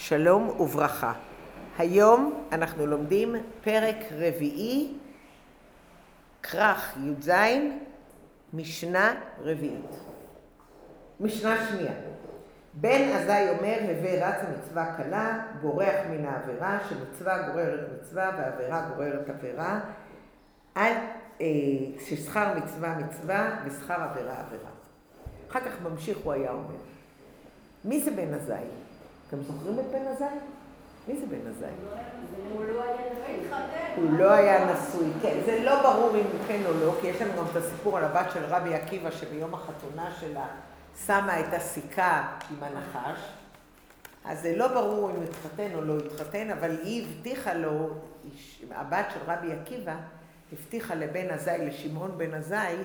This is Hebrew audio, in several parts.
שלום וברכה. היום אנחנו לומדים פרק רביעי, כרך י"ז, משנה רביעית. משנה שנייה. בן עזאי אומר, הווה רץ המצווה קלה, בורח מן העבירה, שמצווה גוררת מצווה ועבירה גוררת עבירה, אה, ששכר מצווה מצווה ושכר עבירה עבירה. אחר כך ממשיך הוא היה אומר. מי זה בן עזאי? אתם זוכרים את בן עזאי? מי זה בן עזאי? הוא לא היה נשוי. כן, זה לא ברור אם כן או לא, כי יש לנו גם את הסיפור על הבת של רבי עקיבא, שביום החתונה שלה שמה את הסיכה עם הנחש. אז זה לא ברור אם התחתן או לא התחתן, אבל היא הבטיחה לו, הבת של רבי עקיבא, הבטיחה לבן עזאי, לשמעון בן עזאי,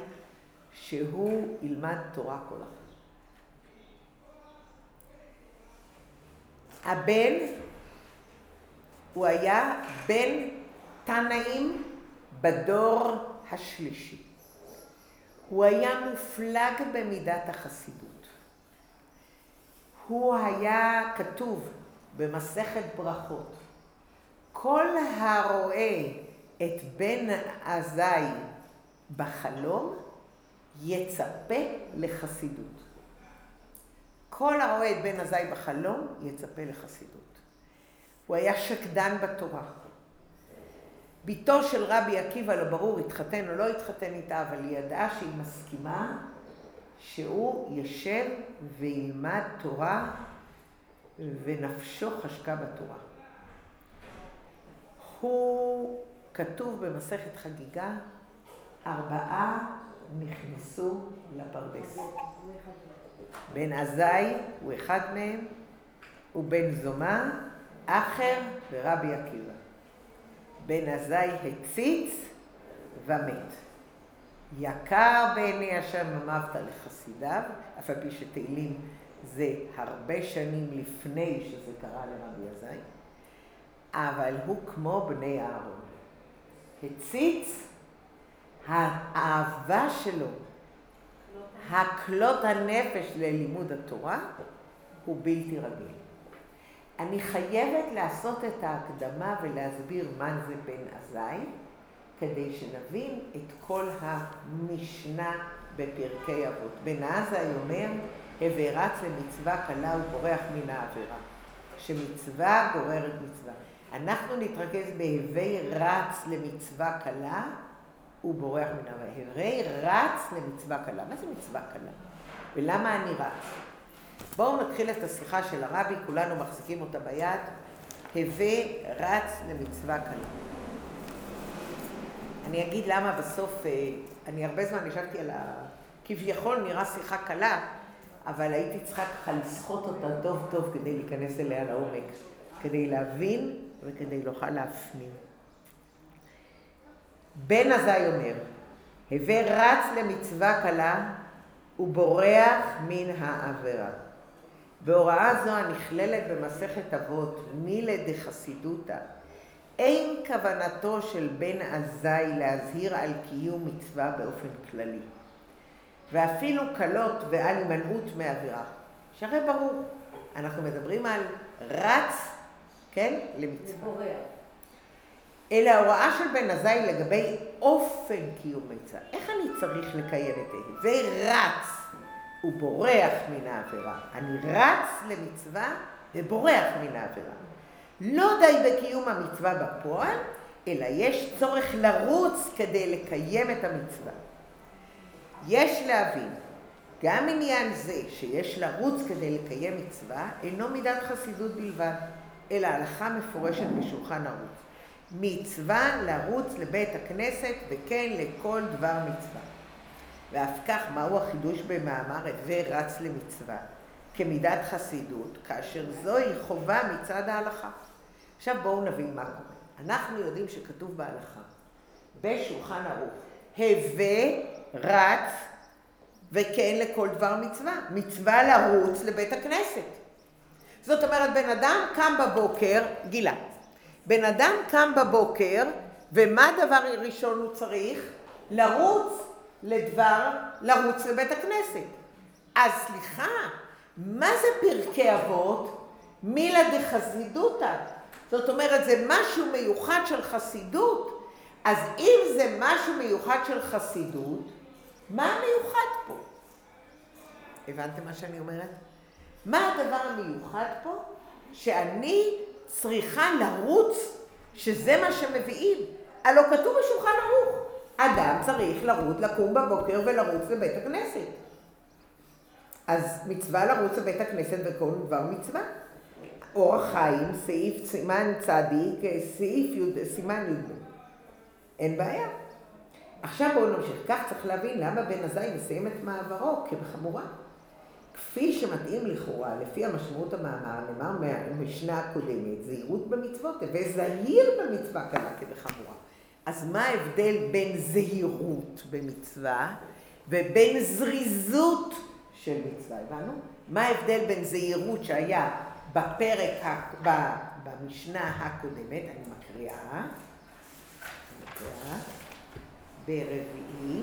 שהוא ילמד תורה כל החיים. הבן, הוא היה בן תנאים בדור השלישי. הוא היה מופלג במידת החסידות. הוא היה כתוב במסכת ברכות. כל הרואה את בן עזאי בחלום, יצפה לחסידות. כל הרואה את בן עזאי בחלום, יצפה לחסידות. הוא היה שקדן בתורה. בתו של רבי עקיבא, לא ברור, התחתן או לא התחתן איתה, אבל היא ידעה שהיא מסכימה שהוא ישב וילמד תורה ונפשו חשקה בתורה. הוא כתוב במסכת חגיגה, ארבעה נכנסו לפרדס. בן עזאי הוא אחד מהם, ובן זומא, אחר ורבי עקיבא. בן עזאי הציץ ומת. יקר בעיני השם אמרת לחסידיו, אף על פי שתהילים זה הרבה שנים לפני שזה קרה לרבי עזאי, אבל הוא כמו בני אהרון. הציץ, האהבה שלו הקלות הנפש ללימוד התורה הוא בלתי רגיל. אני חייבת לעשות את ההקדמה ולהסביר מה זה בן עזאי, כדי שנבין את כל המשנה בפרקי אבות. בן עזאי אומר, הווה רץ למצווה קלה ובורח מן העבירה. שמצווה גוררת מצווה. אנחנו נתרכז בהווה רץ למצווה קלה הוא בורח מן העבירה. הרי רץ למצווה קלה. מה זה מצווה קלה? ולמה אני רץ? בואו נתחיל את השיחה של הרבי, כולנו מחזיקים אותה ביד. הווה רץ למצווה קלה. אני אגיד למה בסוף, אה, אני הרבה זמן ישבתי על ה... כביכול נראה שיחה קלה, אבל הייתי צריכה ככה לסחוט אותה טוב טוב כדי להיכנס אליה לעומק, כדי להבין וכדי להוכל להפנים. בן עזאי אומר, הווה רץ למצווה קלה ובורח מן העבירה. בהוראה זו הנכללת במסכת אבות, מילה דחסידותא, אין כוונתו של בן עזאי להזהיר על קיום מצווה באופן כללי, ואפילו קלות ועל הימנעות מעבירה. שהרי ברור, אנחנו מדברים על רץ, כן, למצווה. אלא ההוראה של בן עזאי לגבי אופן קיום מצווה. איך אני צריך לקיים את זה? ורץ ובורח מן העבירה. אני רץ למצווה ובורח מן העבירה. לא די בקיום המצווה בפועל, אלא יש צורך לרוץ כדי לקיים את המצווה. יש להבין, גם עניין זה שיש לרוץ כדי לקיים מצווה, אינו מידת חסידות בלבד, אלא הלכה מפורשת בשולחן ערוץ. מצווה לרוץ לבית הכנסת וכן לכל דבר מצווה. ואף כך, מהו החידוש במאמר הווה רץ למצווה? כמידת חסידות, כאשר זוהי חובה מצד ההלכה. עכשיו בואו נבין מה קורה. אנחנו יודעים שכתוב בהלכה, בשולחן ערוך, הווה רץ וכן לכל דבר מצווה. מצווה לרוץ לבית הכנסת. זאת אומרת, בן אדם קם בבוקר, גילה, בן אדם קם בבוקר, ומה הדבר הראשון הוא צריך? לרוץ לדבר, לרוץ לבית הכנסת. אז סליחה, מה זה פרקי אבות? מילה דחסידותא. זאת אומרת, זה משהו מיוחד של חסידות. אז אם זה משהו מיוחד של חסידות, מה המיוחד פה? הבנתם מה שאני אומרת? מה הדבר המיוחד פה? שאני צריכה לרוץ, שזה מה שמביאים. הלא כתוב בשולחן ערוך, אדם צריך לרוץ, לקום בבוקר ולרוץ לבית הכנסת. אז מצווה לרוץ לבית הכנסת וכל דבר מצווה. אורח חיים, סעיף סימן צדיק, סעיף י', סימן י"ב. אין בעיה. עכשיו בואו נמשיך. כך צריך להבין למה בן עזאי מסיים את מעברו כבחמורה. כפי שמתאים לכאורה, לפי המשמעות המאמר, נאמר מהמשנה הקודמת, זהירות במצוות, וזהיר במצווה קלה כבחמורה. אז מה ההבדל בין זהירות במצווה ובין זריזות של מצווה? הבנו? מה ההבדל בין זהירות שהיה בפרק, במשנה הקודמת, אני מקריאה, מקריאה, ברביעי,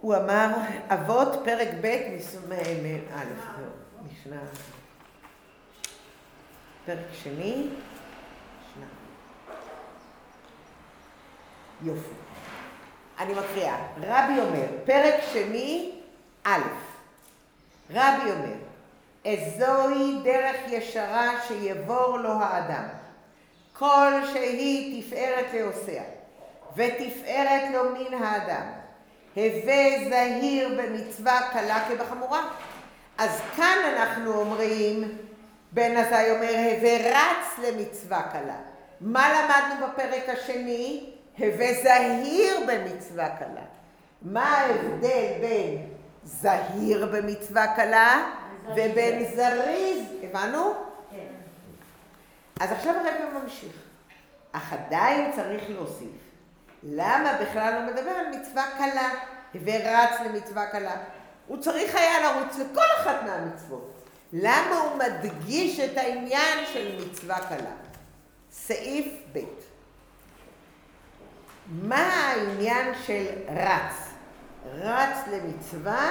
הוא אמר, אבות, פרק ב', א', משנה, פרק שני, משנה. יופי. אני מקריאה. רבי אומר, פרק שני, א', רבי אומר, איזוהי דרך ישרה שיבור לו האדם. כל שהיא תפארת לעושיה, ותפארת לו מן האדם. הווה זהיר במצווה קלה כבחמורה. אז כאן אנחנו אומרים, בן עזאי אומר, הווה רץ למצווה קלה. מה למדנו בפרק השני? הווה זהיר במצווה קלה. מה ההבדל בין זהיר במצווה קלה ובין זריז? הבנו? כן. אז עכשיו הרב ממשיך. אך עדיין צריך להוסיף. למה בכלל הוא מדבר על מצווה קלה? ורץ למצווה קלה. הוא צריך היה לרוץ לכל אחת מהמצוות. למה הוא מדגיש את העניין של מצווה קלה? סעיף ב' מה העניין של רץ? רץ למצווה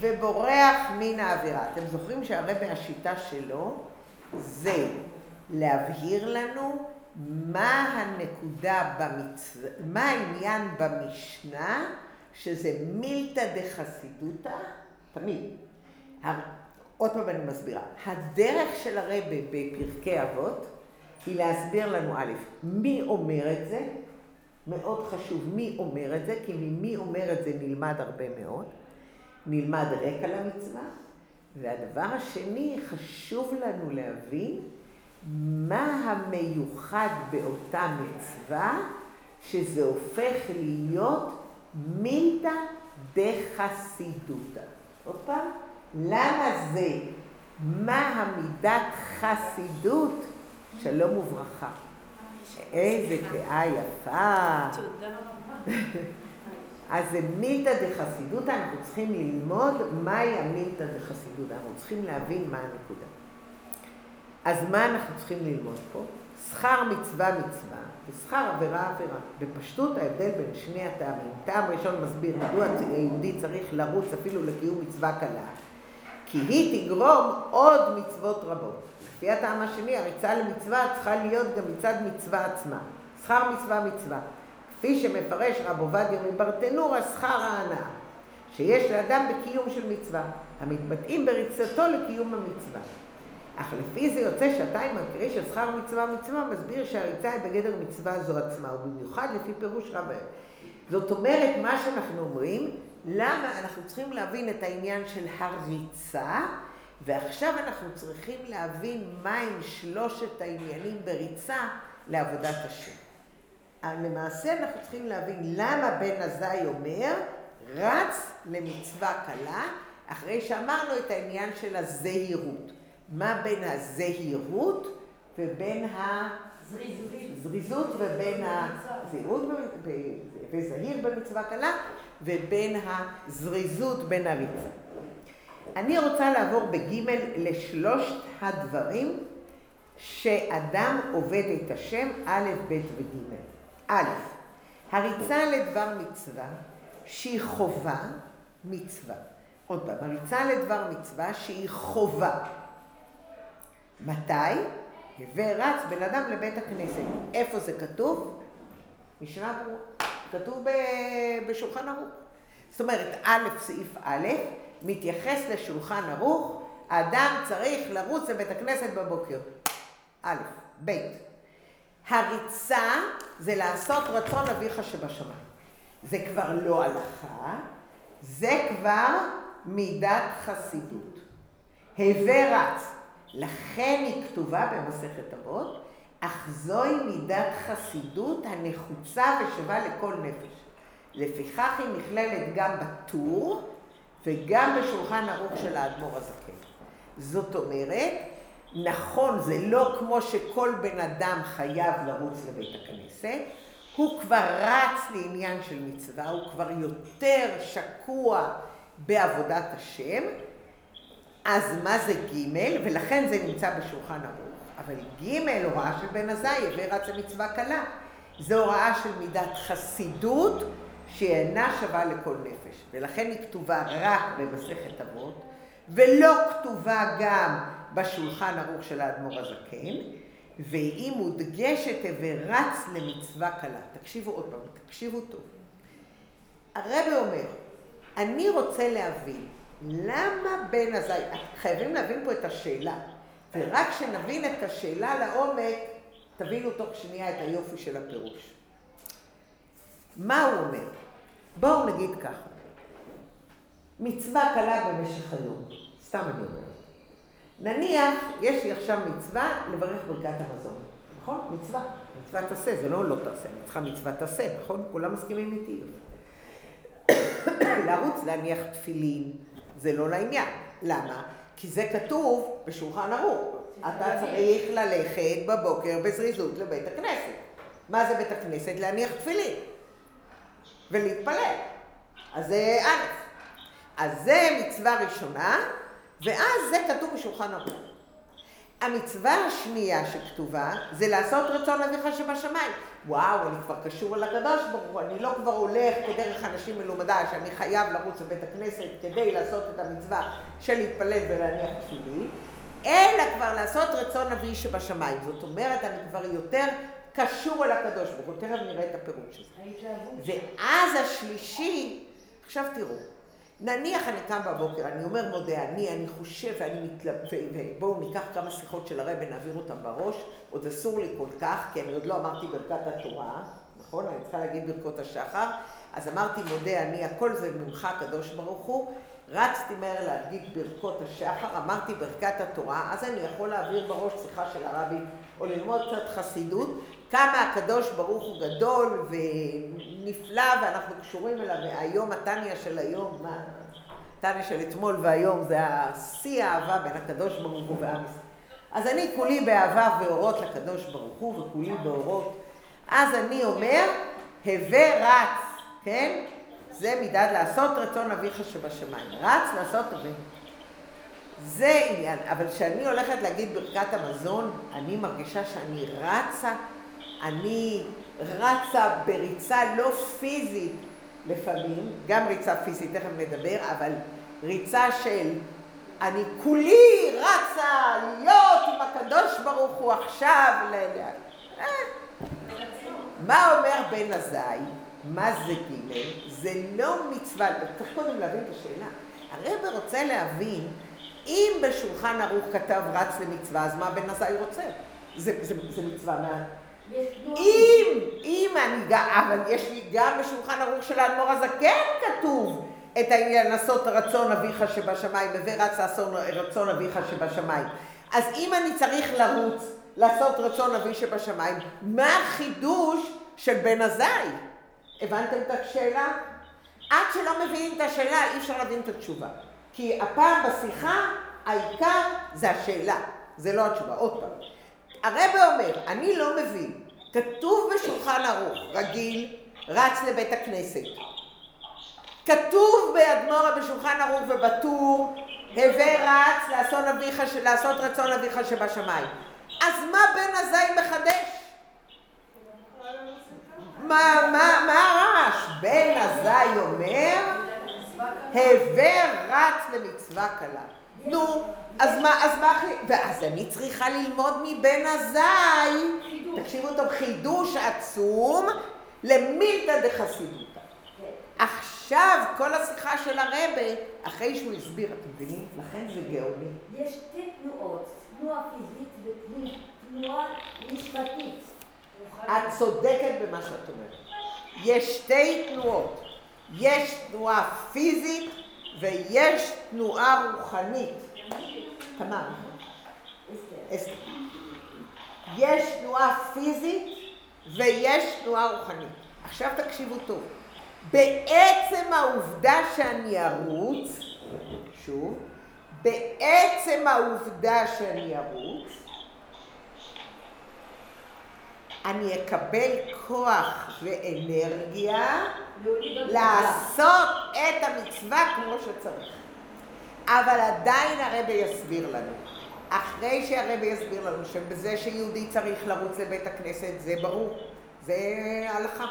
ובורח מן העבירה. אתם זוכרים שהרבה השיטה שלו זה להבהיר לנו מה הנקודה במצווה, מה העניין במשנה שזה מילתא דחסידותא, תמיד. עוד פעם אני מסבירה. הדרך של הרבה בפרקי אבות היא להסביר לנו א', מי אומר את זה? מאוד חשוב מי אומר את זה, כי ממי אומר את זה נלמד הרבה מאוד. נלמד רקע למצווה. והדבר השני, חשוב לנו להבין מה המיוחד באותה מצווה, שזה הופך להיות מילתא דחסידותא. עוד פעם, למה זה? מה המידת חסידות? שלום וברכה. איזה פאה יפה. תודה אז זה מילתא דחסידותא, אנחנו צריכים ללמוד מהי המילתא דחסידותא, אנחנו צריכים להבין מה הנקודה. אז מה אנחנו צריכים ללמוד פה? שכר מצווה מצווה ושכר עבירה עבירה. בפשטות ההבדל בין שני הטעמים. טעם ראשון מסביר מדוע היהודי צריך לרוץ אפילו לקיום מצווה קלה. כי היא תגרום עוד מצוות רבות. לפי הטעם השני, הריצה למצווה צריכה להיות גם מצד מצווה עצמה. שכר מצווה מצווה. כפי שמפרש רב עובדיה מברטנורה, שכר ההנאה. שיש לאדם בקיום של מצווה, המתבטאים בריצתו לקיום המצווה. אך לפי זה יוצא שעתיים מקריא של שכר מצווה מצווה מסביר שהריצה היא בגדר מצווה זו עצמה, ובמיוחד לפי פירוש רב. זאת אומרת, מה שאנחנו אומרים, למה אנחנו צריכים להבין את העניין של הריצה, ועכשיו אנחנו צריכים להבין מהם שלושת העניינים בריצה לעבודת השם. למעשה אנחנו צריכים להבין למה בן עזאי אומר, רץ למצווה קלה, אחרי שאמרנו את העניין של הזהירות. מה בין הזהירות ובין זריזות ובין הזהירות וזהיר במצווה קלה ובין הזריזות בין הריצה. אני רוצה לעבור בגימל לשלושת הדברים שאדם עובד את השם א', ב' וג'. א', הריצה לדבר מצווה שהיא חובה מצווה. עוד פעם, הריצה לדבר מצווה שהיא חובה. מתי? ורץ בן אדם לבית הכנסת. איפה זה כתוב? משנה ברורה. כתוב בשולחן ערוך. זאת אומרת, א', סעיף א', מתייחס לשולחן ערוך, האדם צריך לרוץ לבית הכנסת בבוקר. א', ב', הריצה זה לעשות רצון אביך שבשמיים. זה כבר לא הלכה, זה כבר מידת חסידות. הווה רץ, לכן היא כתובה במסכת אבות, אך זוהי מידת חסידות הנחוצה ושווה לכל נפש. לפיכך היא נכללת גם בטור וגם בשולחן ערוך של האדמו"ר הזקן. זאת אומרת, נכון, זה לא כמו שכל בן אדם חייב לרוץ לבית הכנסת, הוא כבר רץ לעניין של מצווה, הוא כבר יותר שקוע בעבודת השם, אז מה זה ג' ולכן זה נמצא בשולחן ערוך. אבל ג' הוראה של בן עזאי, ורץ למצווה קלה. זו הוראה של מידת חסידות שאינה שווה לכל נפש. ולכן היא כתובה רק במסכת אבות, ולא כתובה גם בשולחן ערוך של האדמו"ר הזקן, והיא מודגשת ורץ למצווה קלה. תקשיבו עוד פעם, תקשיבו טוב. הרב אומר, אני רוצה להבין, למה בן עזאי, חייבים להבין פה את השאלה, ורק כשנבין את השאלה לעומק, תבינו תוך שנייה את היופי של הפירוש. מה הוא אומר? בואו נגיד ככה, מצווה קלה במשך היום, סתם אני אומרת. נניח, יש לי עכשיו מצווה לברך ברכת המזון, נכון? מצווה. מצווה תעשה, זה לא לא תעשה, אני צריכה מצווה תעשה, נכון? כולם מסכימים איתי. לרוץ להניח תפילין, זה לא לעניין. למה? כי זה כתוב בשולחן ערוך. אתה צריך ללכת בבוקר בזריזות לבית הכנסת. מה זה בית הכנסת? להניח תפילין. ולהתפלל. אז זה א', אז זה מצווה ראשונה, ואז זה כתוב בשולחן ערוך. המצווה השנייה שכתובה זה לעשות רצון אביך שבשמיים. וואו, אני כבר קשור אל הקדוש ברוך הוא, אני לא כבר הולך כדרך אנשים מלומדה שאני חייב לרוץ לבית הכנסת כדי לעשות את המצווה של להתפלל ולהניח תפילין, אלא כבר לעשות רצון אבי שבשמיים. זאת אומרת, אני כבר יותר קשור אל הקדוש ברוך הוא, תכף נראה את הפירוט של זה. ואז השלישי, עכשיו תראו, נניח אני קם בבוקר, אני אומר מודה, אני, אני חושב ואני מתלבט, ובואו ניקח כמה שיחות של הרב ונעביר אותם בראש, עוד אסור לי כל כך, כי אני עוד לא אמרתי ברכת התורה, נכון? אני צריכה להגיד ברכות השחר, אז אמרתי מודה אני, הכל זה ממך הקדוש ברוך הוא, רצתי מהר להגיד ברכות השחר, אמרתי ברכת התורה, אז אני יכול להעביר בראש שיחה של הרבי, או ללמוד קצת חסידות, כמה הקדוש ברוך הוא גדול ונפלא ואנחנו קשורים אליו, והיום, הטניה של היום, מה, הטניה של אתמול והיום זה השיא האהבה בין הקדוש ברוך הוא ועם. אז אני כולי באהבה ואורות לקדוש ברוך הוא וכולי באורות. אז אני אומר, הווה רץ, כן? זה מידת לעשות רצון אביך שבשמיים. רץ לעשות אביך. זה עניין, אבל כשאני הולכת להגיד ברכת המזון, אני מרגישה שאני רצה אני רצה בריצה לא פיזית לפעמים, גם ריצה פיזית, תכף נדבר, אבל ריצה של אני כולי רצה להיות עם הקדוש ברוך הוא עכשיו. ל... אה. מה אומר בן עזאי? מה זה ג'? זה לא מצווה, צריך קודם להבין את השאלה. הרב רוצה להבין, אם בשולחן ערוך כתב רץ למצווה, אז מה בן עזאי רוצה? זה, זה, זה מצווה מה... אם, אם אני, אבל יש לי גם בשולחן ערוך של האדמו"ר הזקן כתוב את העניין לעשות רצון אביך שבשמיים, ורץ לעשות רצון אביך שבשמיים. אז אם אני צריך לרוץ לעשות רצון אבי שבשמיים, מה החידוש של בן עזאי? הבנתם את השאלה? עד שלא מבינים את השאלה אי אפשר להבין את התשובה. כי הפעם בשיחה העיקר זה השאלה, זה לא התשובה. עוד פעם. הרבה אומר, אני לא מבין, כתוב בשולחן ערוך, רגיל, רץ לבית הכנסת. כתוב באדמו"ר בשולחן ערוך ובטור, הווה רץ לעשות, אביך, לעשות רצון אביך שבשמיים. אז מה בן עזאי מחדש? מה, מה, מה הרעש? בן עזאי אומר, הווה רץ למצווה קלה. נו, אז מה, אז מה, ואז אני צריכה ללמוד מבן עזאי, תקשיבו טוב, חידוש עצום למילתא דחסידותא. עכשיו כל השיחה של הרבה, אחרי שהוא הסביר, אתם מבינים? לכן זה גאוני. יש שתי תנועות, תנועה פיזית ותנועה משפטית. את צודקת במה שאת אומרת. יש שתי תנועות. יש תנועה פיזית ויש תנועה רוחנית. תמר. יש תנועה פיזית ויש תנועה רוחנית. עכשיו תקשיבו טוב. בעצם העובדה שאני ארוץ, שוב, בעצם העובדה שאני ארוץ, אני אקבל כוח ואנרגיה לעשות את המצווה כמו שצריך. אבל עדיין הרבי יסביר לנו. אחרי שהרבי יסביר לנו שבזה שיהודי צריך לרוץ לבית הכנסת, זה ברור. זה הלכה.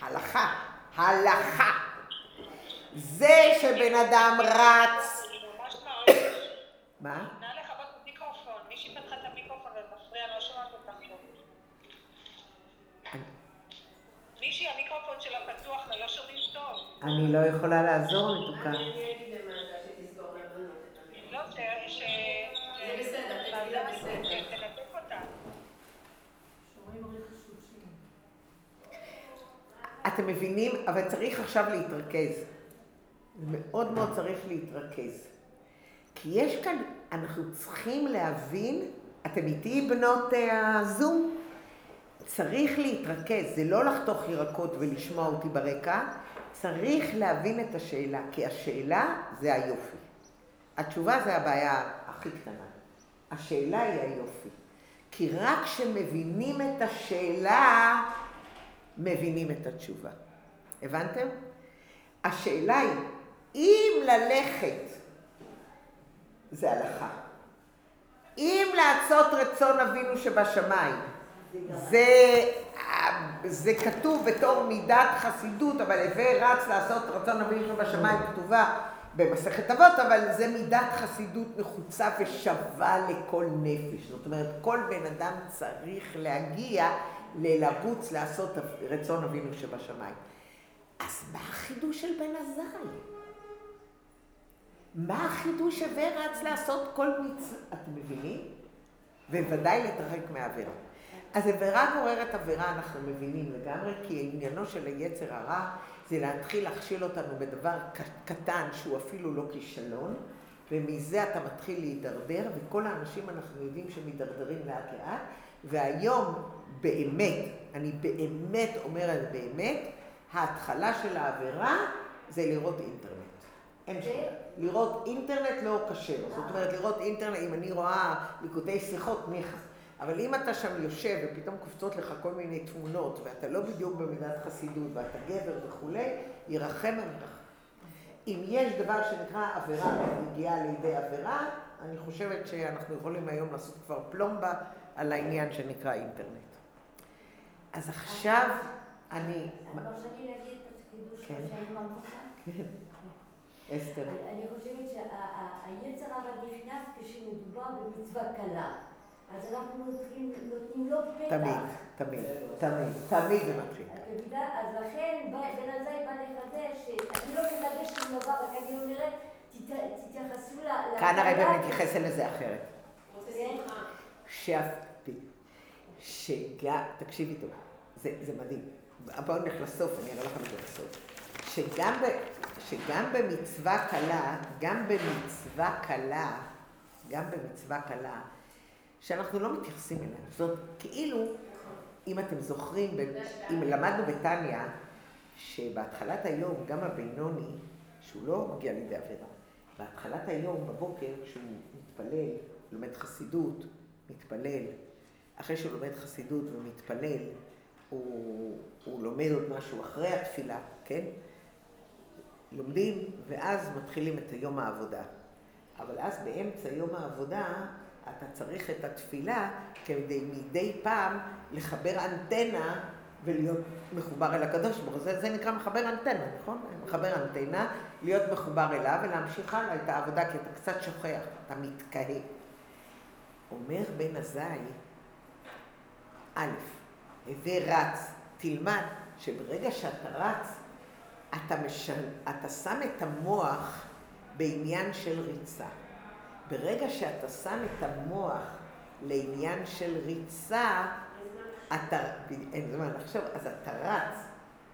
הלכה. הלכה. זה שבן אדם רץ... מה? מישהי המיקרופון שלה פתוח ולא שומעים טוב. אני לא יכולה לעזור, מתוקה. לא. אתם מבינים? אבל צריך עכשיו להתרכז. מאוד מאוד צריך להתרכז. כי יש כאן, אנחנו צריכים להבין, אתם איתי בנות הזום? צריך להתרכז, זה לא לחתוך ירקות ולשמוע אותי ברקע, צריך להבין את השאלה, כי השאלה זה היופי. התשובה זה הבעיה הכי קטנה. השאלה היא היופי. כי רק כשמבינים את השאלה, מבינים את התשובה. הבנתם? השאלה היא, אם ללכת זה הלכה, אם לעשות רצון אבינו שבשמיים, זה, זה כתוב בתור מידת חסידות, אבל הווה רץ לעשות רצון אבינו בשמיים כתובה במסכת אבות, אבל זה מידת חסידות נחוצה ושווה לכל נפש. זאת אומרת, כל בן אדם צריך להגיע ללרוץ לעשות רצון אבינו שבשמיים. אז מה החידוש של בן עזאי? מה החידוש הווה רץ לעשות כל מצווה? אתם מבינים? ובוודאי להתרחק מהעבירה. אז עבירה גוררת עבירה, אנחנו מבינים לגמרי, כי עניינו של היצר הרע זה להתחיל להכשיל אותנו בדבר קטן שהוא אפילו לא כישלון, ומזה אתה מתחיל להידרדר, וכל האנשים אנחנו יודעים שמידרדרים לאט לאט, והיום באמת, אני באמת אומרת באמת, ההתחלה של העבירה זה לראות אינטרנט. אין שאלה. לראות אינטרנט לא קשה לו. זאת אומרת, לראות אינטרנט, אם אני רואה ליקוטי שיחות, ניחא. אבל אם אתה שם יושב ופתאום קופצות לך כל מיני תמונות, ואתה לא בדיוק במידת חסידות, ואתה גבר וכולי, ירחם עליך. אם יש דבר שנקרא עבירה ומגיעה לידי עבירה, אני חושבת שאנחנו יכולים היום לעשות כבר פלומבה על העניין שנקרא אינטרנט. אז עכשיו אני... כן. כן. אסתר. אני חושבת שהיצר הרע נכנס כשמדובר במצווה קלה. אז אנחנו נותנים נותנים לו פתח. תמיד, תמיד, תמיד, תמיד זה מתחיל. אז לכן בן עזאי בא לחדש, אני לא מחדש שום דבר, רק אני אומרת, תת- תתייחסו ל... כאן הרי. באמת מתייחס לזה אחרת. שגם... תקשיבי טוב, זה, זה מדהים. בואו נלך לסוף, אני אראה לכם את זה בסוף. שגם, ב, שגם במצווה קלה, גם במצווה קלה, גם במצווה קלה, שאנחנו לא מתייחסים אליה. זאת כאילו, אם אתם זוכרים, אם למדנו בתניא, שבהתחלת היום, גם הבינוני, שהוא לא מגיע לידי עבירה, בהתחלת היום, בבוקר, כשהוא מתפלל, לומד חסידות, מתפלל, אחרי שהוא לומד חסידות ומתפלל, הוא, הוא לומד עוד משהו אחרי התפילה, כן? לומדים, ואז מתחילים את יום העבודה. אבל אז באמצע יום העבודה, אתה צריך את התפילה כדי מדי פעם לחבר אנטנה ולהיות מחובר אל הקדוש ברוך הוא. זה, זה נקרא מחבר אנטנה, נכון? מחבר אנטנה, להיות מחובר אליו ולהמשיך הלאה את העבודה, כי אתה קצת שוכח, אתה מתקהה. אומר בן עזאי, א', הווה רץ, תלמד שברגע שאתה רץ, אתה, משל, אתה שם את המוח בעניין של ריצה. ברגע שאתה שם את המוח לעניין של ריצה, אתה, אין זמן לחשוב, אז אתה רץ,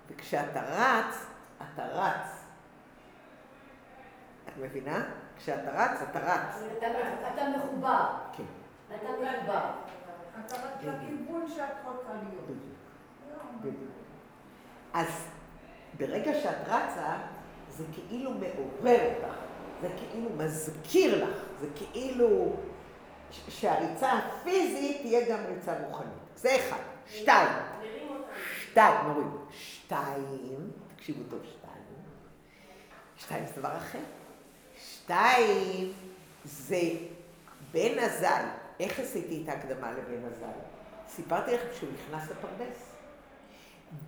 וכשאתה רץ, אתה רץ. את מבינה? כשאתה רץ, אתה רץ. אתה מחובר. כן. אתה מחובר. אתה רק לכיוון שאת רוצה להיות. בדיוק. אז ברגע שאת רצה, זה כאילו מעורר אותך, זה כאילו מזכיר לך, זה כאילו שהריצה הפיזית תהיה גם ריצה רוחנית. זה אחד. שתיים. שתיים, נוריד. שתיים, תקשיבו טוב, שתיים. שתיים זה דבר אחר. שתיים זה בן עזאי. איך עשיתי את ההקדמה לבן עזאי? סיפרתי לכם שהוא נכנס לפרדס.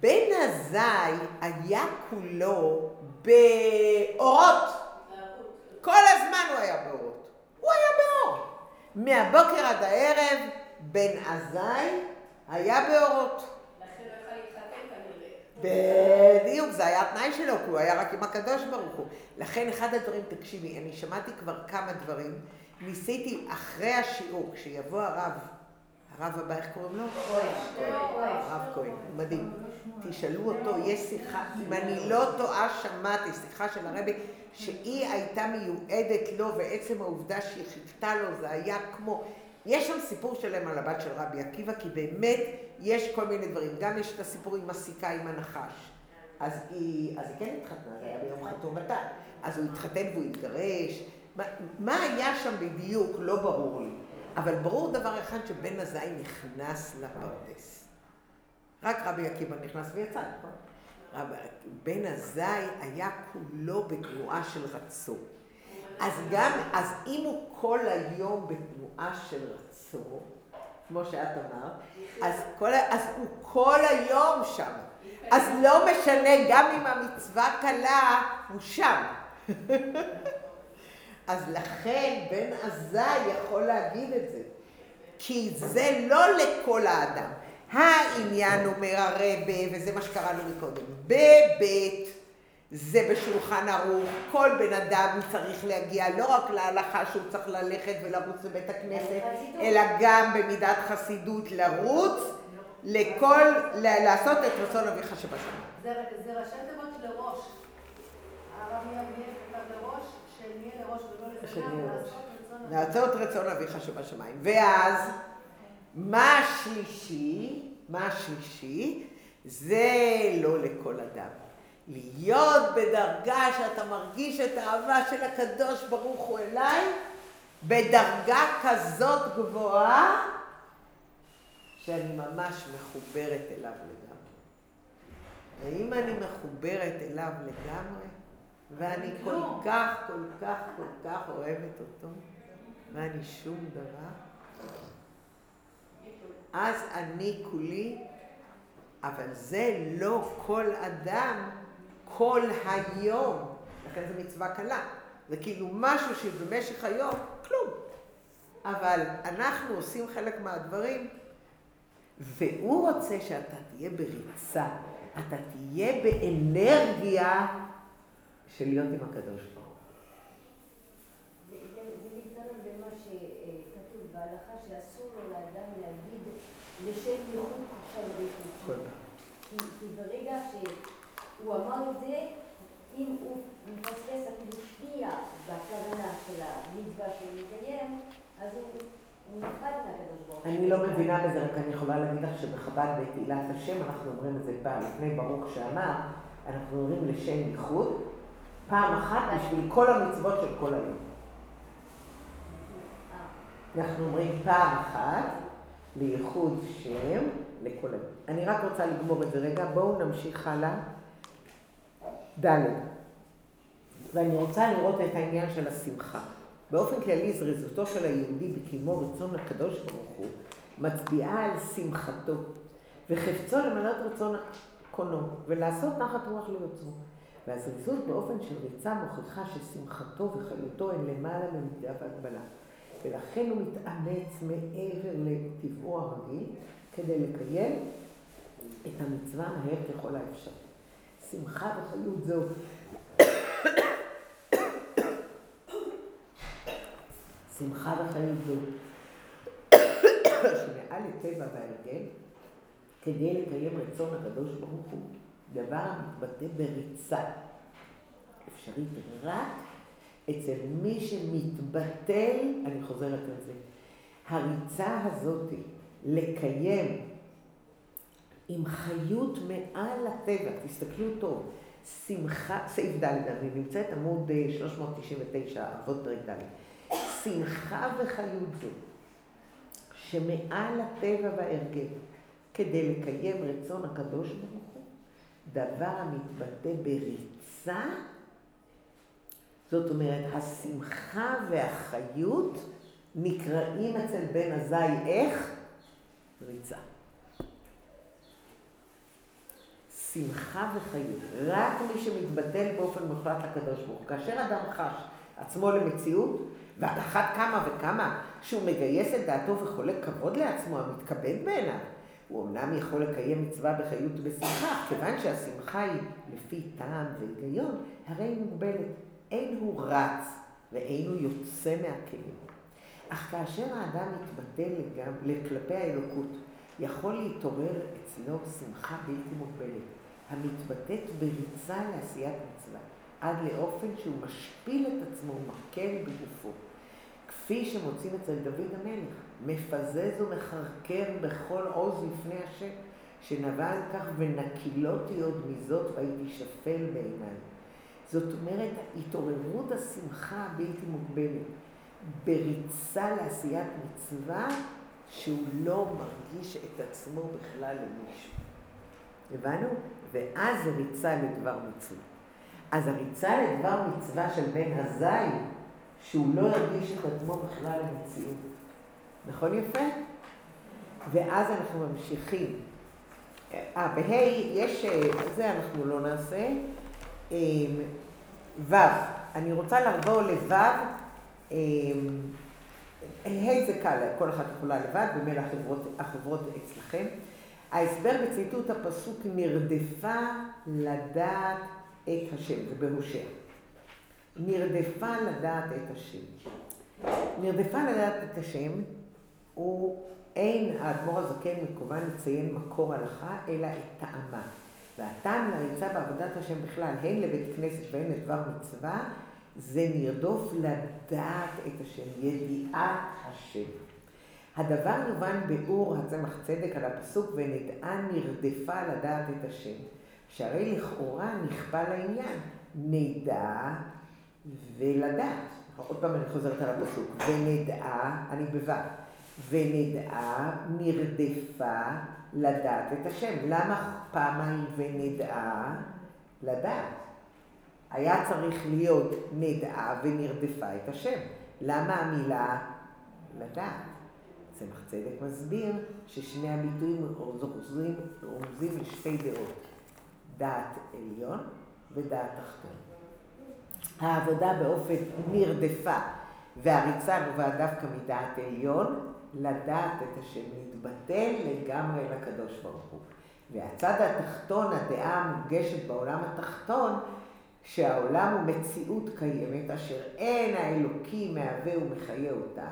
בן עזאי היה כולו באורות. כל הזמן הוא היה באורות. הוא היה באור. מהבוקר עד הערב, בן עזאי היה באורות. בדיוק, זה היה התנאי שלו, כי הוא היה רק עם הקדוש ברוך הוא. לכן אחד הדברים, תקשיבי, אני שמעתי כבר כמה דברים, ניסיתי אחרי השיעור, כשיבוא הרב, הרב הבא, איך קוראים לו? הרב כהן, מדהים. תשאלו אותו, יש שיחה, אם אני לא טועה, שמעתי שיחה של הרבי, שהיא הייתה מיועדת לו, ועצם העובדה שהיא חיכתה לו, זה היה כמו... יש שם סיפור שלם על הבת של רבי עקיבא, כי באמת יש כל מיני דברים. גם יש את הסיפור עם הסיכה עם הנחש. אז היא, אז היא כן התחתנה, זה היה ביום חתומתה. אז הוא התחתן והוא התגרש. מה, מה היה שם בדיוק, לא ברור לי. אבל ברור דבר אחד שבן עזאי נכנס לפרדס. רק רבי עקיבא נכנס ויצא, נכון? רבי, בן עזאי היה כולו בתנועה של רצון. אז גם, אז אם הוא כל היום בתנועה של רצון, כמו שאת אמרת, אז, אז הוא כל היום שם. אז לא משנה, גם אם המצווה קלה, הוא שם. אז לכן בן עזאי יכול להגיד את זה. כי זה לא לכל האדם. העניין אומר הרבה, וזה מה שקראנו מקודם, בבית זה בשולחן ערוך, כל בן אדם צריך להגיע לא רק להלכה שהוא צריך ללכת ולרוץ לבית הכנסת, אלא גם במידת חסידות לרוץ לכל, לעשות את רצון אביך שבשמיים. זה ראשי תיבות לראש. הרב יאיר כתב לראש, שנהיה לראש ולא רצון לעשות רצון אביך שבשמיים. ואז, מה השלישי? מה השלישי? זה לא לכל אדם. להיות בדרגה שאתה מרגיש את האהבה של הקדוש ברוך הוא אליי, בדרגה כזאת גבוהה, שאני ממש מחוברת אליו לגמרי. האם אני מחוברת אליו לגמרי, ואני כל כך, כל כך, כל כך אוהבת אותו, ואני שום דבר, אז אני כולי, אבל זה לא כל אדם כל היום. לכן זו מצווה קלה. זה כאילו משהו שבמשך היום, כלום. אבל אנחנו עושים חלק מהדברים, והוא רוצה שאתה תהיה בריצה, אתה תהיה באנרגיה של להיות עם הקדוש ברוך הוא. זה זה- זה מתקרב למה שכתוב בהלכה שאסור לו לאדם להגיד לשם ייחוד עכשיו. כי ברגע שהוא אמר את זה, אם הוא מפספס אפילו שנייה בכוונה של המצווה שהוא מקיים, אז הוא. אני לא מבינה בזה, רק אני יכולה להגיד לך שבחב"ד בתהילת השם, אנחנו אומרים את זה פעם לפני ברוך שאמר, אנחנו אומרים לשם ייחוד, פעם אחת בשביל כל המצוות של כל היום. אה, אנחנו אומרים פעם אחת, לייחוד שם לכל. אני רק רוצה לגמור את זה רגע, בואו נמשיך הלאה. ד' ואני רוצה לראות את העניין של השמחה. באופן כללי, זריזותו של היהודי בקימו רצון הקדוש ברוך הוא, מצביעה על שמחתו, וחפצו למלאת רצון קונו, ולעשות נחת רוח ליוצרו. והזריזות באופן של ריצה מוכיחה ששמחתו וחיותו הן למעלה ממידה והגבלה. ולכן הוא מתאמץ מעבר לטבעו הרגיל כדי לקיים את המצווה מהר ככל האפשר. שמחה וחיות זו שמחה וחיות זו שמעל לטבע וההרגל כדי לקיים רצון הקדוש ברוך הוא, דבר המתבטא בריצה. אפשרית רק אצל מי שמתבטל, אני חוזרת על זה, הריצה הזאת לקיים עם חיות מעל הטבע, תסתכלו טוב, שמחה, סעיף ד', אני נמצאת עמוד 399, אבות פרק ד', שמחה וחיות זו, שמעל הטבע וההרגל, כדי לקיים רצון הקדוש ברוך הוא, דבר המתבטא בריצה, זאת אומרת, השמחה והחיות נקראים אצל בן עזאי איך? ריצה. שמחה וחיות. רק מי שמתבטל באופן מוחלט לקדוש ברוך הוא. כאשר אדם חש עצמו למציאות, ועל אחת כמה וכמה שהוא מגייס את דעתו וחולק כבוד לעצמו המתכבד בעיניו, הוא אמנם יכול לקיים מצווה בחיות ובשמחה, כיוון שהשמחה היא לפי טעם והיגיון, הרי היא מוגבלת. אין הוא רץ ואין הוא יוצא מהכלים. אך כאשר האדם מתבטל לגמרי כלפי האלוקות, יכול להתעורר אצלו שמחה בלתי מוגבלת, המתבטאת בריצה לעשיית מצווה, עד לאופן שהוא משפיל את עצמו ומקל בגופו. כפי שמוצאים אצל דוד המלך, מפזז ומחרקר בכל עוז לפני השם, שנבע על כך ונקילותי עוד מזאת והייתי שפל בעיניי. זאת אומרת, התעוררות השמחה הבלתי מוגבלת בריצה לעשיית מצווה שהוא לא מרגיש את עצמו בכלל למישהו. הבנו? ואז ריצה לדבר מצווה. אז הריצה לדבר מצווה של בן הזי, שהוא לא ירגיש את עצמו בכלל למציאות. נכון יפה? ואז אנחנו ממשיכים. אה, בה' יש, זה אנחנו לא נעשה. ו', אני רוצה לעבור לו', אמ, ה' זה קל, כל אחת יכולה לבד, במילא החברות, החברות אצלכם. ההסבר בציטוט הפסוק נרדפה לדעת את השם, זה בהושע. נרדפה לדעת את השם. נרדפה לדעת את השם הוא אין האדמו"ר הזקן מקוון לציין מקור הלכה, אלא את טעמה. והטעם לריצה בעבודת השם בכלל, הן לבית כנסת והן לדבר מצווה, זה נרדוף לדעת את השם, ידיעת השם. הדבר יובן באור הצמח צדק על הפסוק ונדעה נרדפה לדעת את השם. שהרי לכאורה נכפה לעניין, נדע ולדעת. עוד פעם אני חוזרת על הפסוק, ונדעה, אני בבא, ונדעה נרדפה לדעת את השם. למה פעמיים ונדעה? לדעת. היה צריך להיות נדעה ונרדפה את השם. למה המילה לדעת? צמח צדק מסביר ששני הביטויים רומזים, רומזים לשתי דעות, דעת עליון ודעת תחתון. העבודה באופן נרדפה והריצה נובעת דווקא מדעת עליון, לדעת את השם, להתבטל לגמרי לקדוש ברוך הוא. והצד התחתון, הדעה המוגשת בעולם התחתון, שהעולם הוא מציאות קיימת, אשר אין האלוקי מהווה ומחיה אותה,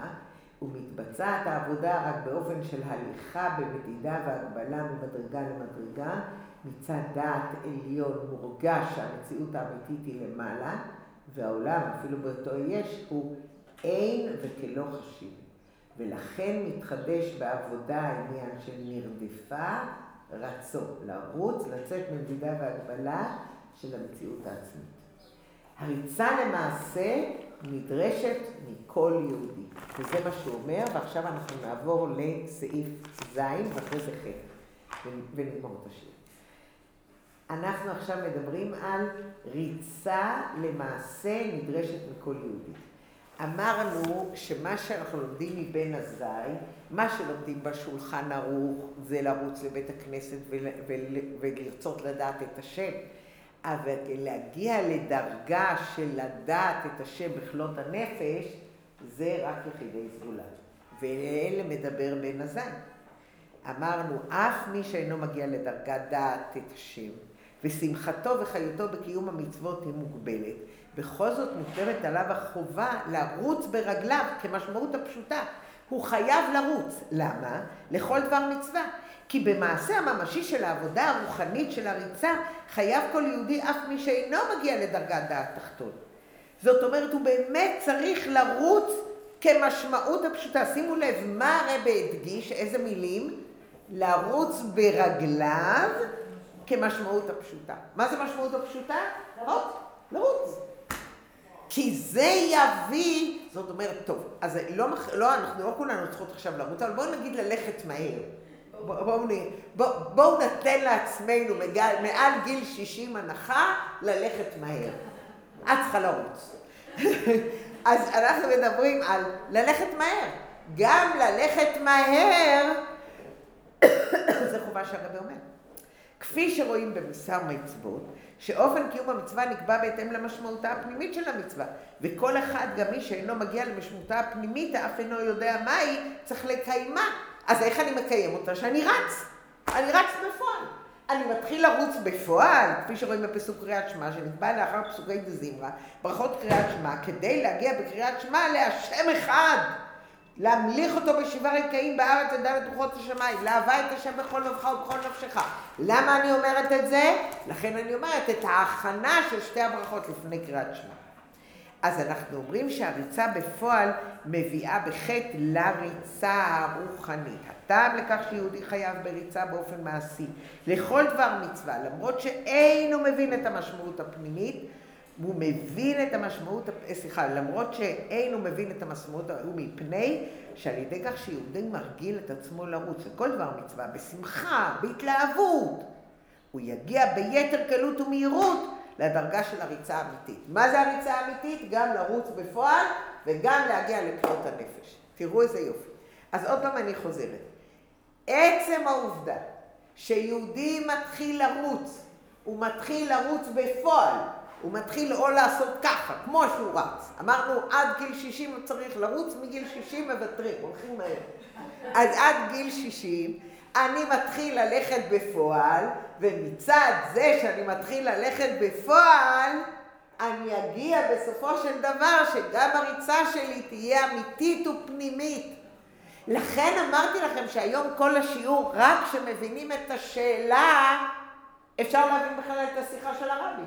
ומתבצעת העבודה רק באופן של הליכה במדידה והגבלה ממדרגה למדרגה, מצד דעת עליון מורגש שהמציאות האמיתית היא למעלה, והעולם, אפילו באותו יש, הוא אין וכלא חשיב. ולכן מתחדש בעבודה העניין של נרדפה, רצון, לרוץ, לצאת ממדידה והגבלה של המציאות העצמית. הריצה למעשה נדרשת מכל יהודי. וזה מה שהוא אומר, ועכשיו אנחנו נעבור לסעיף ז' ואחרי זה ח', ונגמור את השיר. אנחנו עכשיו מדברים על ריצה למעשה נדרשת מכל יהודי. אמרנו שמה שאנחנו לומדים מבן עזאי, מה שלומדים בשולחן ערוך זה לרוץ לבית הכנסת ולרצות לדעת את השם. אבל להגיע לדרגה של לדעת את השם בכלות הנפש, זה רק יחידי סגולה. ואלה מדבר בן עזאי. אמרנו, אף מי שאינו מגיע לדרגת דעת את השם, ושמחתו וחיותו בקיום המצוות היא מוגבלת, בכל זאת מוטלת עליו החובה לרוץ ברגליו כמשמעות הפשוטה. הוא חייב לרוץ. למה? לכל דבר מצווה. כי במעשה הממשי של העבודה הרוחנית של הריצה, חייב כל יהודי אף מי שאינו מגיע לדרגת דעת תחתון. זאת אומרת, הוא באמת צריך לרוץ כמשמעות הפשוטה. שימו לב, מה הרבי הדגיש, איזה מילים? לרוץ ברגליו כמשמעות הפשוטה. מה זה משמעות הפשוטה? לרוץ. לרוץ. כי זה יביא, זאת אומרת, טוב, אז לא, לא, אנחנו לא כולנו צריכות עכשיו לרוץ, אבל בואו נגיד ללכת מהר. בואו בוא, בוא נתן לעצמנו מגל, מעל גיל 60 הנחה ללכת מהר. את צריכה לרוץ. אז אנחנו מדברים על ללכת מהר. גם ללכת מהר, זה חובה שהרבי אומר. כפי שרואים במסר מצוות, שאופן קיום המצווה נקבע בהתאם למשמעותה הפנימית של המצווה, וכל אחד, גם מי שאינו מגיע למשמעותה הפנימית, אף אינו יודע מהי, צריך לקיימה. אז איך אני מקיים אותה? שאני רץ. אני רץ בפועל. אני מתחיל לרוץ בפועל, כפי שרואים בפסוק קריאת שמע, שנקבע לאחר פסוקי דזמרה, ברכות קריאת שמע, כדי להגיע בקריאת שמע להשם אחד. להמליך אותו בשבעה רקעים בארץ לדעת רוחות השמיים, לאהבה את השם בכל לבך ובכל נפשך. למה אני אומרת את זה? לכן אני אומרת את ההכנה של שתי הברכות לפני קריאת שמע. אז אנחנו אומרים שהריצה בפועל מביאה בחטא לריצה הרוחנית. הטעם לכך שיהודי חייב בריצה באופן מעשי לכל דבר מצווה, למרות שאינו מבין את המשמעות הפנימית, הוא מבין את המשמעות, סליחה, למרות שאינו מבין את המשמעות, הוא מפני שעל ידי כך שיהודי מרגיל את עצמו לרוץ לכל דבר מצווה, בשמחה, בהתלהבות, הוא יגיע ביתר קלות ומהירות לדרגה של הריצה האמיתית. מה זה הריצה האמיתית? גם לרוץ בפועל וגם להגיע לקרות הנפש. תראו איזה יופי. אז עוד פעם אני חוזרת. עצם העובדה שיהודי מתחיל לרוץ, הוא מתחיל לרוץ בפועל, הוא מתחיל או לעשות ככה, כמו שהוא רץ. אמרנו, עד גיל 60 הוא צריך לרוץ, מגיל 60 מוותרים, הולכים מהר. אז עד גיל 60 אני מתחיל ללכת בפועל, ומצד זה שאני מתחיל ללכת בפועל, אני אגיע בסופו של דבר שגם הריצה שלי תהיה אמיתית ופנימית. לכן אמרתי לכם שהיום כל השיעור, רק כשמבינים את השאלה, אפשר להבין בכלל את השיחה של הרבי.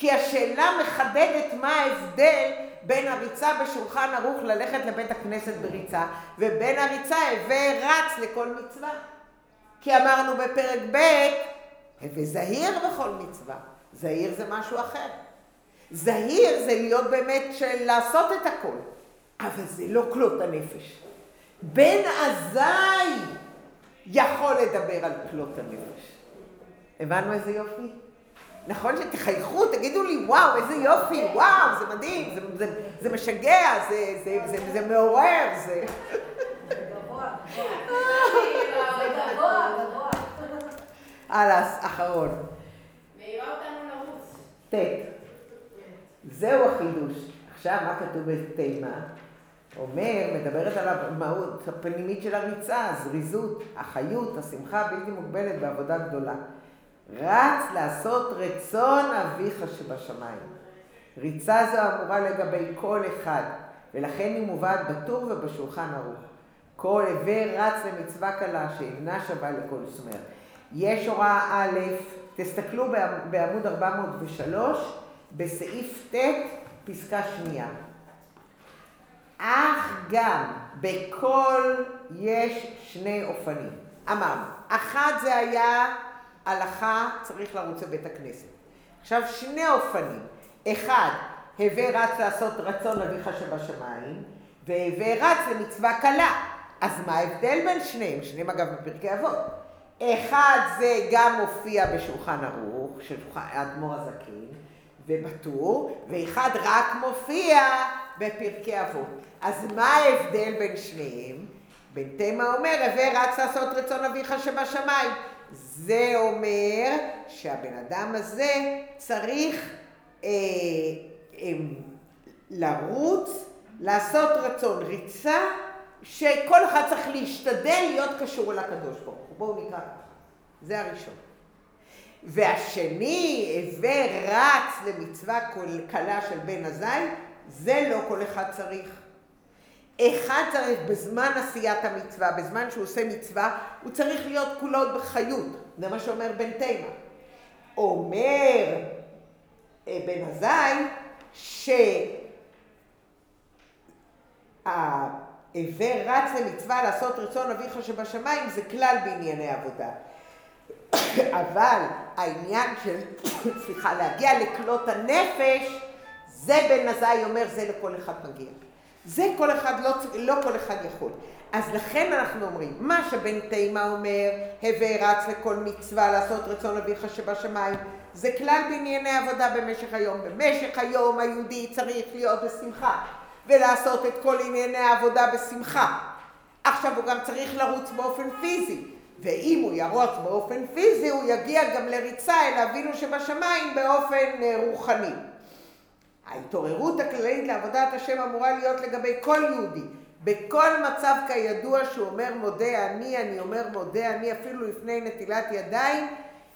כי השאלה מחדדת מה ההבדל בין הריצה בשולחן ערוך ללכת לבית הכנסת בריצה, ובין הריצה הווה רץ לכל מצווה. כי אמרנו בפרק ב', הווה זהיר בכל מצווה. זהיר זה משהו אחר. זהיר זה להיות באמת של לעשות את הכל, אבל זה לא כלות הנפש. בן עזאי יכול לדבר על כלות הנפש. הבנו איזה יופי? נכון שתחייכו, תגידו לי, וואו, איזה יופי, וואו, זה מדהים, זה, זה, זה משגע, זה, זה, זה, זה, זה מעורר, זה... הלאה, אחרון. מעירה אותנו לרוץ. ט'. זהו החידוש. עכשיו, מה כתוב בתימה? אומר, מדברת על המהות הפנימית של הריצה, הזריזות, החיות, השמחה הבלתי מוגבלת בעבודה גדולה. רץ לעשות רצון אביך שבשמיים. ריצה זו אמורה לגבי כל אחד, ולכן היא מובאת בטור ובשולחן ערוך. כל הווה רץ למצווה קלה שאינה שווה לכל סומר. יש הוראה א', תסתכלו בעמוד 403, בסעיף ט', פסקה שנייה. אך גם בכל יש שני אופנים. אמרנו, אחת זה היה הלכה צריך לרוץ לבית הכנסת. עכשיו שני אופנים. אחד, הווה רץ לעשות רצון אביך שבשמיים, והווה רץ למצווה קלה. אז מה ההבדל בין שניהם? שניהם אגב בפרקי אבות. אחד זה גם מופיע בשולחן ערוך, של האדמו"ר הזקין, ובטור, ואחד רק מופיע בפרקי אבות. אז מה ההבדל בין שניהם? בן תימה אומר, הווה רץ לעשות רצון אביך שבשמיים. זה אומר שהבן אדם הזה צריך אה, אה, לרוץ, לעשות רצון ריצה, שכל אחד צריך להשתדל להיות קשור אל הקדוש ברוך הוא. בואו נקרא ככה. זה הראשון. והשני, הווה רץ למצווה קלה של בן הזין, זה לא כל אחד צריך. אחד צריך בזמן עשיית המצווה, בזמן שהוא עושה מצווה, הוא צריך להיות כולו בחיות. זה מה שאומר בן תימה. אומר אה, בן הזין, שההווה רץ למצווה לעשות רצון אביך שבשמיים זה כלל בענייני עבודה. אבל העניין של, סליחה, להגיע לכלות הנפש, זה בן עזאי אומר, זה לכל אחד מגיע. זה כל אחד, לא, לא כל אחד יכול. אז לכן אנחנו אומרים, מה שבן תימה אומר, הווה רץ לכל מצווה לעשות רצון אביך שבשמיים, זה כלל בענייני עבודה במשך היום. במשך היום היהודי צריך להיות בשמחה, ולעשות את כל ענייני העבודה בשמחה. עכשיו הוא גם צריך לרוץ באופן פיזי. ואם הוא ירוץ באופן פיזי, הוא יגיע גם לריצה אל אבינו שבשמיים באופן אה, רוחני. ההתעוררות הכללית לעבודת השם אמורה להיות לגבי כל יהודי. בכל מצב כידוע שהוא אומר מודה אני, אני אומר מודה אני אפילו לפני נטילת ידיים,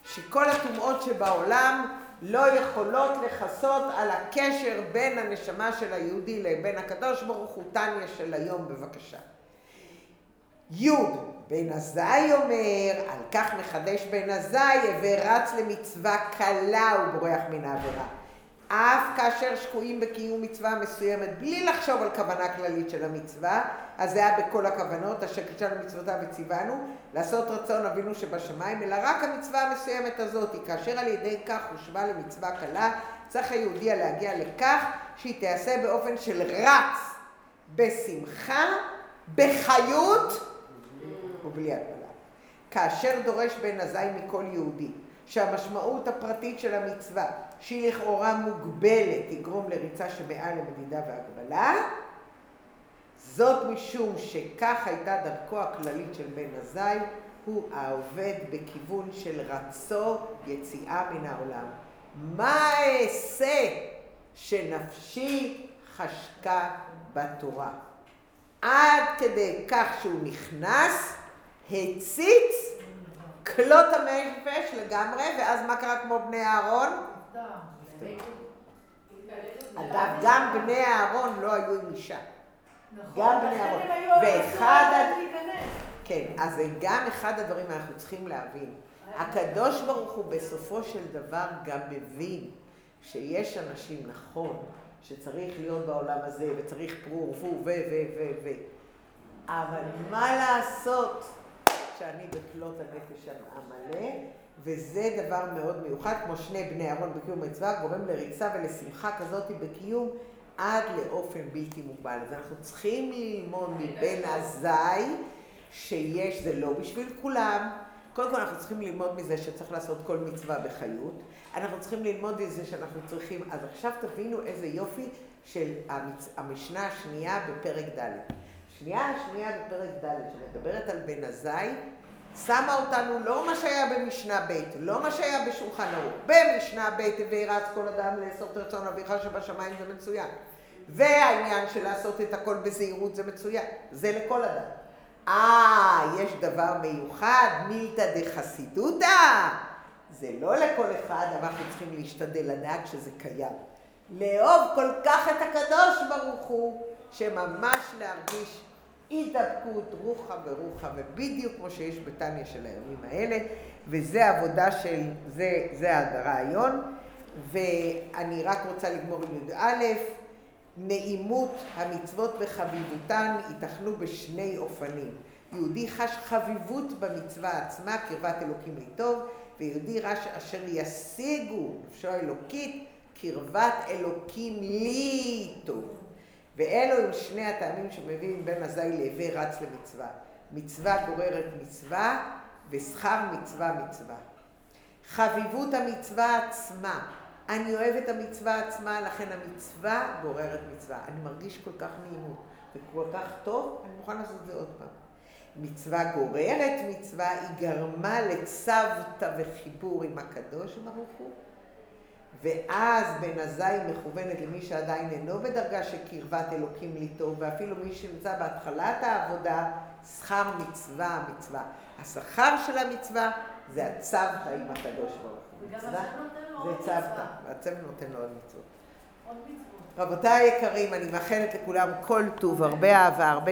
שכל הטומאות שבעולם לא יכולות לכסות על הקשר בין הנשמה של היהודי לבין הקדוש ברוך הוא, טניה של היום בבקשה. י' בן עזאי אומר, על כך מחדש בן עזאי, ורץ למצווה קלה ובורח מן העבירה. אף כאשר שקועים בקיום מצווה מסוימת, בלי לחשוב על כוונה כללית של המצווה, אז זה היה בכל הכוונות, אשר קידשנו מצוותיו וציוונו, לעשות רצון אבינו שבשמיים, אלא רק המצווה המסוימת הזאת, כאשר על ידי כך הושבה למצווה קלה, צריך היהודי להגיע לכך שהיא תיעשה באופן של רץ, בשמחה, בחיות, ובלי הגבלה. כאשר דורש בן הזין מכל יהודי, שהמשמעות הפרטית של המצווה, שהיא לכאורה מוגבלת, תגרום לריצה שמעל למדידה והגבלה, זאת משום שכך הייתה דרכו הכללית של בן הזין, הוא העובד בכיוון של רצו יציאה מן העולם. מה אעשה שנפשי חשקה בתורה? עד כדי כך שהוא נכנס הציץ כלות הנפש לגמרי, ואז מה קרה כמו בני אהרון? אגב, גם בני אהרון לא היו עם אישה. גם בני אהרון. ואחד... כן, אז זה גם אחד הדברים אנחנו צריכים להבין. הקדוש ברוך הוא בסופו של דבר גם מבין שיש אנשים, נכון, שצריך להיות בעולם הזה, וצריך פרו ורפו, ו, ו, ו, ו. אבל מה לעשות? שאני בכלות הנפש המלא, וזה דבר מאוד מיוחד, כמו שני בני אהרון בקיום מצווה, גורם לריצה ולשמחה כזאת בקיום עד לאופן בלתי מוגבל. אז אנחנו צריכים ללמוד מבן עזאי שיש, זה לא בשביל כולם. קודם כל אנחנו צריכים ללמוד מזה שצריך לעשות כל מצווה בחיות. אנחנו צריכים ללמוד מזה שאנחנו צריכים, אז עכשיו תבינו איזה יופי של. המשנה השנייה בפרק ד'. שנייה השנייה בפרק ד', שמדברת על בן עזאי, שמה אותנו לא מה שהיה במשנה ב', לא מה שהיה בשולחן ערוך. במשנה ב' הווי רץ כל אדם לאסור את רצון אביך שבשמיים זה מצוין. והעניין של לעשות את הכל בזהירות זה מצוין. זה לכל אדם. אה, יש דבר מיוחד, מילתא דחסידותא. זה לא לכל אחד, אבל אנחנו צריכים להשתדל לדעת שזה קיים. לאהוב כל כך את הקדוש ברוך הוא, שממש להרגיש הידבקות רוחה ורוחה, ובדיוק כמו שיש בטניה של הימים האלה, וזה עבודה של, זה, זה הרעיון, ואני רק רוצה לגמור עם י"א, נעימות המצוות וחביבותן ייתכנו בשני אופנים. יהודי חש חביבות במצווה עצמה, קרבת אלוקים לטוב, ויהודי רש אשר ישיגו נפשו האלוקית קרבת אלוקים לי טוב. ואלו הם שני הטעמים שמביאים בין אזי להווה רץ למצווה. מצווה גוררת מצווה ושכר מצווה מצווה. חביבות המצווה עצמה. אני אוהב את המצווה עצמה, לכן המצווה גוררת מצווה. אני מרגיש כל כך נעימות וכל כך טוב, אני מוכן לעשות את זה עוד פעם. מצווה גוררת מצווה, היא גרמה לצוותא וחיבור עם הקדוש ברוך הוא. ואז בן עזאי מכוונת למי שעדיין אינו בדרגה של קרבת אלוקים לי טוב, ואפילו מי שנמצא בהתחלת העבודה, שכר מצווה מצווה. השכר של המצווה זה הצוותא עם הקדוש ברוך הוא. וגם השם נותן לו זה עוד צוותא, מצווה. והצוות נותן לו עוד מצוות. עוד מצוות. רבותיי היקרים, אני מאחלת לכולם כל טוב, הרבה אהבה, הרבה